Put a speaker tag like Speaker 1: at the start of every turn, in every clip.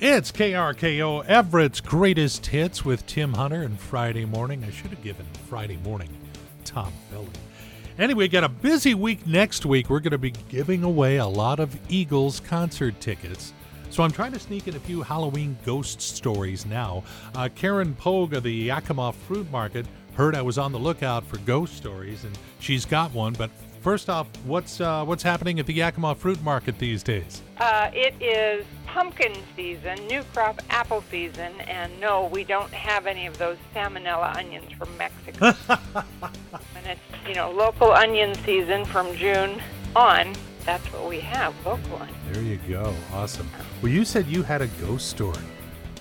Speaker 1: It's KRKO Everett's greatest hits with Tim Hunter and Friday morning. I should have given Friday morning Tom Billy. Anyway, got a busy week next week. We're going to be giving away a lot of Eagles concert tickets. So I'm trying to sneak in a few Halloween ghost stories now. Uh, Karen Pogue of the Yakima Fruit Market heard I was on the lookout for ghost stories, and she's got one. But first off, what's uh, what's happening at the Yakima Fruit Market these days?
Speaker 2: Uh, it is pumpkin season, new crop apple season, and no, we don't have any of those salmonella onions from Mexico. and it's you know local onion season from June on. That's what we have, local onions.
Speaker 1: There you go. Awesome. Well, you said you had a ghost story.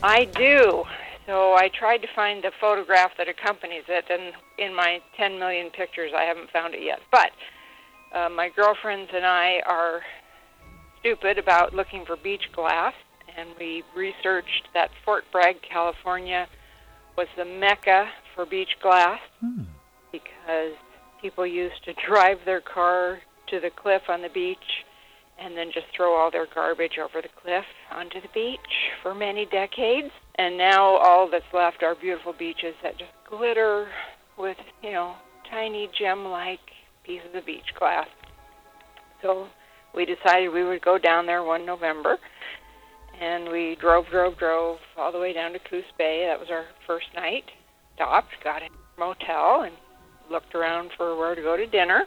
Speaker 2: I do. So I tried to find the photograph that accompanies it, and in my 10 million pictures, I haven't found it yet. But uh, my girlfriends and I are stupid about looking for beach glass, and we researched that Fort Bragg, California, was the mecca for beach glass
Speaker 1: Hmm.
Speaker 2: because people used to drive their car to the cliff on the beach and then just throw all their garbage over the cliff onto the beach for many decades. And now all that's left are beautiful beaches that just glitter with, you know, tiny gem like pieces of beach glass. So we decided we would go down there one November. And we drove, drove, drove all the way down to Coos Bay. That was our first night. Stopped, got in a motel, and looked around for where to go to dinner.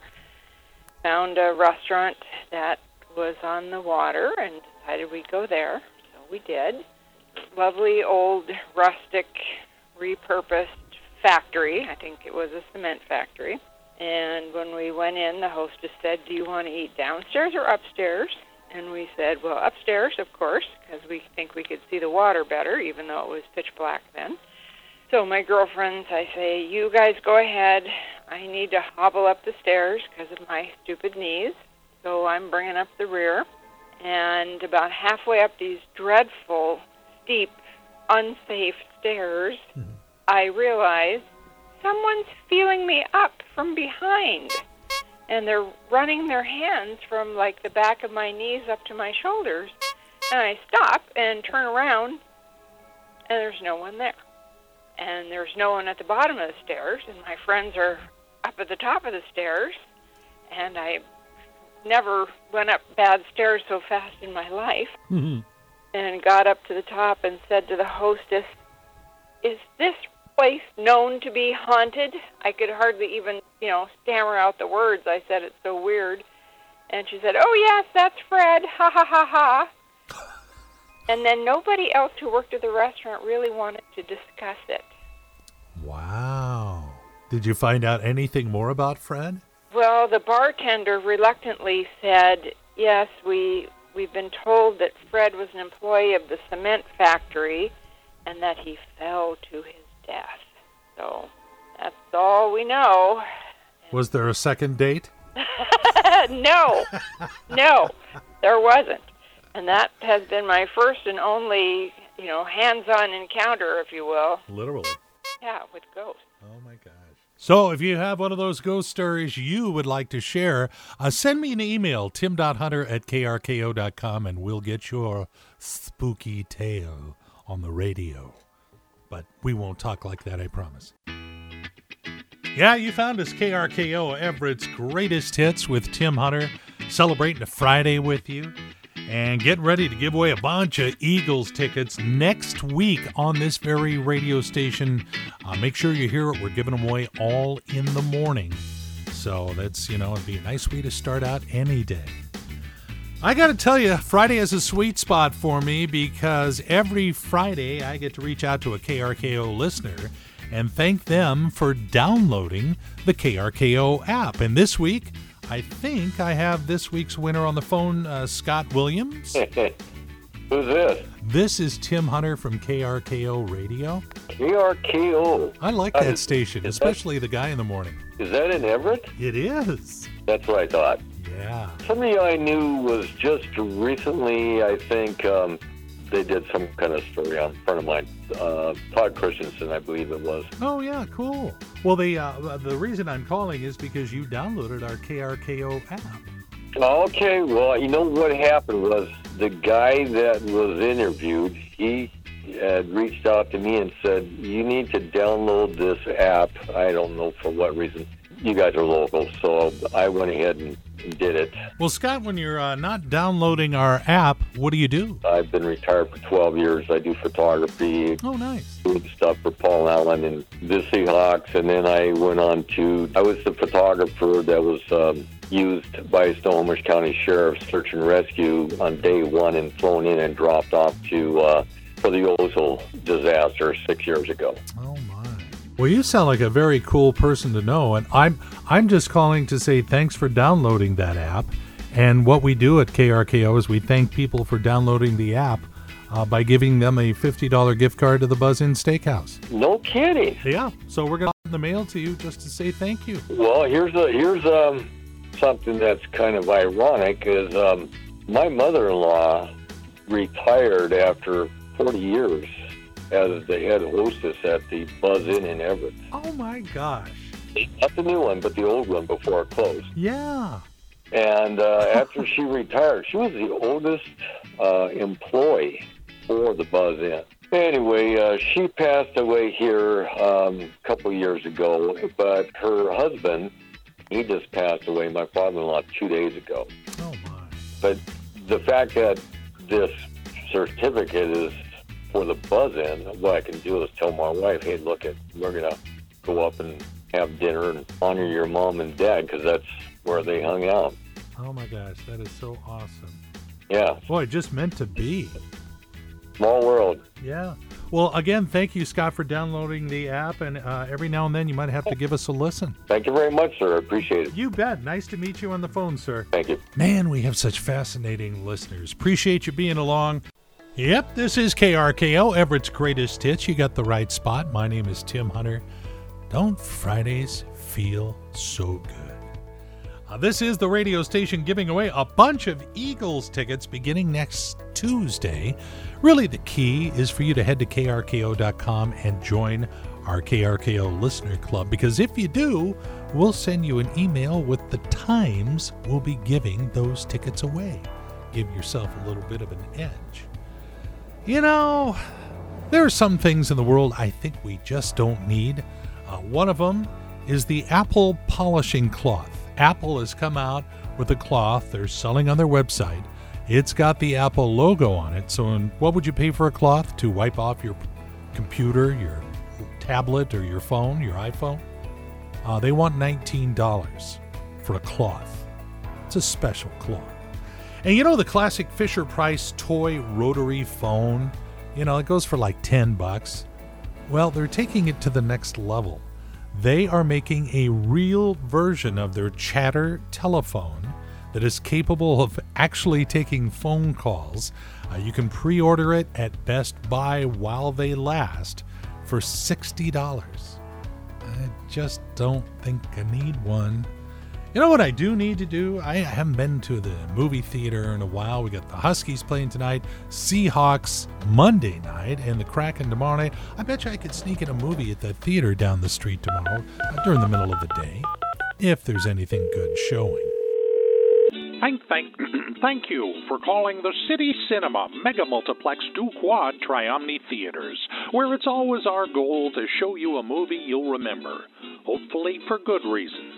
Speaker 2: Found a restaurant that was on the water and decided we'd go there. So we did. Lovely old rustic repurposed factory. I think it was a cement factory. And when we went in, the hostess said, Do you want to eat downstairs or upstairs? And we said, Well, upstairs, of course, because we think we could see the water better, even though it was pitch black then. So my girlfriends, I say, You guys go ahead. I need to hobble up the stairs because of my stupid knees. So I'm bringing up the rear. And about halfway up these dreadful, steep, unsafe stairs, mm-hmm. I realize someone's feeling me up from behind. And they're running their hands from like the back of my knees up to my shoulders. And I stop and turn around, and there's no one there. And there's no one at the bottom of the stairs, and my friends are up at the top of the stairs. And I never went up bad stairs so fast in my life
Speaker 1: Mhm.
Speaker 2: and got up to the top and said to the hostess, Is this place known to be haunted? I could hardly even, you know, stammer out the words. I said it's so weird. And she said, Oh, yes, that's Fred. Ha ha ha ha. And then nobody else who worked at the restaurant really wanted to discuss it.
Speaker 1: Wow. Did you find out anything more about Fred?
Speaker 2: Well, the bartender reluctantly said, "Yes, we we've been told that Fred was an employee of the cement factory and that he fell to his death." So, that's all we know.
Speaker 1: Was there a second date?
Speaker 2: no. No. There wasn't. And that has been my first and only, you know, hands-on encounter, if you will.
Speaker 1: Literally.
Speaker 2: Yeah, with ghosts.
Speaker 1: Oh my gosh. So, if you have one of those ghost stories you would like to share, uh, send me an email, tim.hunter at krko.com, and we'll get your spooky tale on the radio. But we won't talk like that, I promise. Yeah, you found us, KRKO, Everett's greatest hits with Tim Hunter, celebrating a Friday with you. And get ready to give away a bunch of Eagles tickets next week on this very radio station. Uh, make sure you hear it. We're giving them away all in the morning. So that's, you know, it'd be a nice way to start out any day. I got to tell you, Friday is a sweet spot for me because every Friday I get to reach out to a KRKO listener and thank them for downloading the KRKO app. And this week, I think I have this week's winner on the phone, uh, Scott Williams.
Speaker 3: Who's this?
Speaker 1: This is Tim Hunter from KRKO Radio.
Speaker 3: KRKO.
Speaker 1: I like
Speaker 3: Uh,
Speaker 1: that station,
Speaker 3: is that-
Speaker 1: especially the guy in the morning.
Speaker 3: Is that in Everett?
Speaker 1: It is.
Speaker 3: That's what I thought.
Speaker 1: Yeah.
Speaker 3: Somebody I knew was just recently, I think, um, they did some kind of story on a friend of mine, uh, Todd Christensen, I believe it was.
Speaker 1: Oh yeah, cool. Well, the uh, the reason I'm calling is because you downloaded our KRKO app.
Speaker 3: Okay, well, you know what happened was the guy that was interviewed, he had reached out to me and said, "You need to download this app." I don't know for what reason. You guys are local, so I went ahead and did it.
Speaker 1: Well, Scott, when you're uh, not downloading our app, what do you do?
Speaker 3: I've been retired for 12 years. I do photography,
Speaker 1: Oh, nice.
Speaker 3: doing stuff for Paul Allen and the Seahawks, and then I went on to. I was the photographer that was um, used by Snohomish County Sheriff's Search and Rescue on day one and flown in and dropped off to uh, for the Oso disaster six years ago.
Speaker 1: Oh. Well, you sound like a very cool person to know, and I'm I'm just calling to say thanks for downloading that app. And what we do at KRKO is we thank people for downloading the app uh, by giving them a fifty dollar gift card to the Buzz Inn Steakhouse.
Speaker 3: No kidding.
Speaker 1: Yeah, so we're gonna send the mail to you just to say thank you.
Speaker 3: Well, here's a here's um something that's kind of ironic is um, my mother-in-law retired after 40 years as the head hostess at the Buzz Inn in Everett.
Speaker 1: Oh my gosh.
Speaker 3: Not the new one, but the old one before it closed.
Speaker 1: Yeah.
Speaker 3: And uh, after she retired, she was the oldest uh, employee for the Buzz Inn. Anyway, uh, she passed away here um, a couple years ago, but her husband, he just passed away, my father-in-law, two days ago.
Speaker 1: Oh my.
Speaker 3: But the fact that this certificate is for the Buzz Inn, what I can do is tell my wife, hey, look, it, we're going to go up and have dinner and honor your mom and dad because that's where they hung out.
Speaker 1: Oh my gosh, that is so awesome.
Speaker 3: Yeah,
Speaker 1: Boy, just meant to be.
Speaker 3: small world.
Speaker 1: Yeah. Well, again, thank you, Scott, for downloading the app. And uh, every now and then you might have to give us a listen.
Speaker 3: Thank you very much, sir. I appreciate it.
Speaker 1: You bet. Nice to meet you on the phone, sir.
Speaker 3: Thank you.
Speaker 1: Man, we have such fascinating listeners. Appreciate you being along. Yep, this is KRKO, Everett's greatest hits. You got the right spot. My name is Tim Hunter. Don't Fridays feel so good? Uh, this is the radio station giving away a bunch of Eagles tickets beginning next Tuesday. Really, the key is for you to head to krko.com and join our KRKO listener club because if you do, we'll send you an email with the times we'll be giving those tickets away. Give yourself a little bit of an edge. You know, there are some things in the world I think we just don't need. Uh, one of them is the Apple polishing cloth. Apple has come out with a cloth they're selling on their website. It's got the Apple logo on it. So, what would you pay for a cloth to wipe off your computer, your tablet, or your phone, your iPhone? Uh, they want $19 for a cloth. It's a special cloth. And you know the classic Fisher Price toy rotary phone? You know, it goes for like 10 bucks. Well, they're taking it to the next level. They are making a real version of their chatter telephone that is capable of actually taking phone calls. Uh, you can pre order it at Best Buy while they last for $60. I just don't think I need one. You know what I do need to do? I haven't been to the movie theater in a while. We got the Huskies playing tonight, Seahawks Monday night, and the Kraken tomorrow night. I bet you I could sneak in a movie at the theater down the street tomorrow uh, during the middle of the day, if there's anything good showing.
Speaker 4: Thank, thank, thank you for calling the City Cinema Mega Multiplex Du Quad Triomni Theaters, where it's always our goal to show you a movie you'll remember, hopefully for good reasons.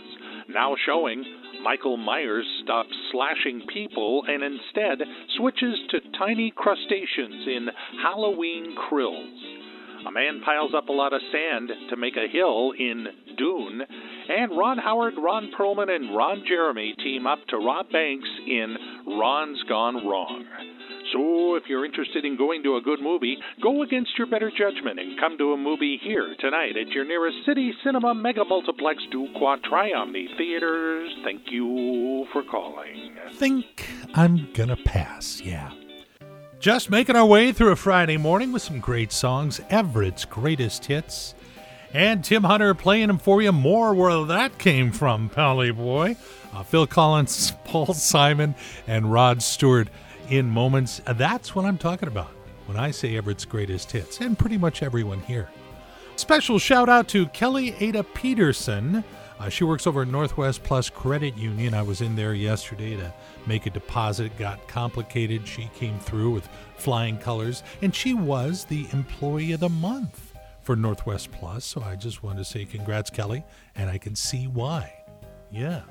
Speaker 4: Now showing, Michael Myers stops slashing people and instead switches to tiny crustaceans in Halloween Krills. A man piles up a lot of sand to make a hill in Dune, and Ron Howard, Ron Perlman, and Ron Jeremy team up to rob banks in Ron's Gone Wrong. So, if you're interested in going to a good movie, go against your better judgment and come to a movie here tonight at your nearest City Cinema Mega Multiplex Du Quad Triomni Theaters. Thank you for calling.
Speaker 1: Think I'm gonna pass, yeah. Just making our way through a Friday morning with some great songs, Everett's greatest hits. And Tim Hunter playing them for you more where that came from, Pally Boy. Uh, Phil Collins, Paul Simon, and Rod Stewart in moments. Uh, That's what I'm talking about when I say Everett's greatest hits, and pretty much everyone here. Special shout out to Kelly Ada Peterson Uh, she works over at Northwest Plus Credit Union. I was in there yesterday to make a deposit. Got complicated. She came through with flying colors, and she was the Employee of the Month for Northwest Plus. So I just wanted to say congrats, Kelly, and I can see why. Yeah.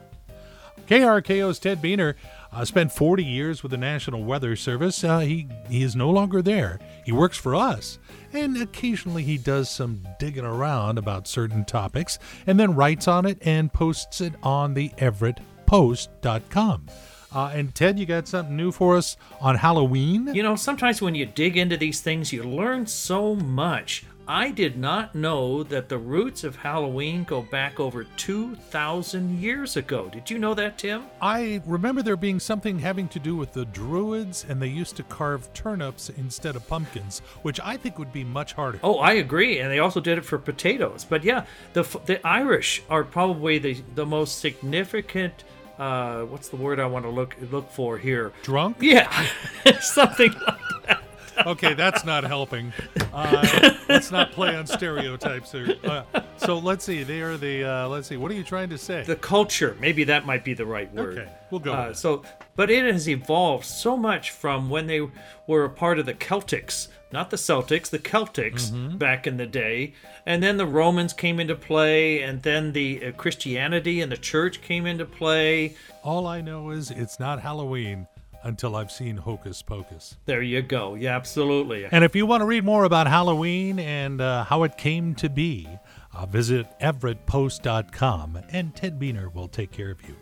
Speaker 1: KRKO's Ted Buehner uh, spent 40 years with the National Weather Service. Uh, he, he is no longer there. He works for us, and occasionally he does some digging around about certain topics and then writes on it and posts it on the everettpost.com. Uh, and Ted, you got something new for us on Halloween?
Speaker 5: You know, sometimes when you dig into these things, you learn so much. I did not know that the roots of Halloween go back over 2,000 years ago. Did you know that, Tim?
Speaker 1: I remember there being something having to do with the Druids, and they used to carve turnips instead of pumpkins, which I think would be much harder.
Speaker 5: Oh, I agree. And they also did it for potatoes. But yeah, the, the Irish are probably the, the most significant. Uh, what's the word I want to look look for here?
Speaker 1: Drunk?
Speaker 5: Yeah, something like that
Speaker 1: okay, that's not helping. Uh, let's not play on stereotypes here. Uh, so let's see. They are the. Uh, let's see. What are you trying to say?
Speaker 5: The culture. Maybe that might be the right word.
Speaker 1: Okay, we'll go.
Speaker 5: Uh, so, but it has evolved so much from when they were a part of the Celtics, not the Celtics, the Celtics mm-hmm. back in the day, and then the Romans came into play, and then the uh, Christianity and the church came into play.
Speaker 1: All I know is it's not Halloween until I've seen Hocus Pocus.
Speaker 5: There you go. Yeah, absolutely.
Speaker 1: And if you want to read more about Halloween and uh, how it came to be, uh, visit everettpost.com and Ted Buehner will take care of you.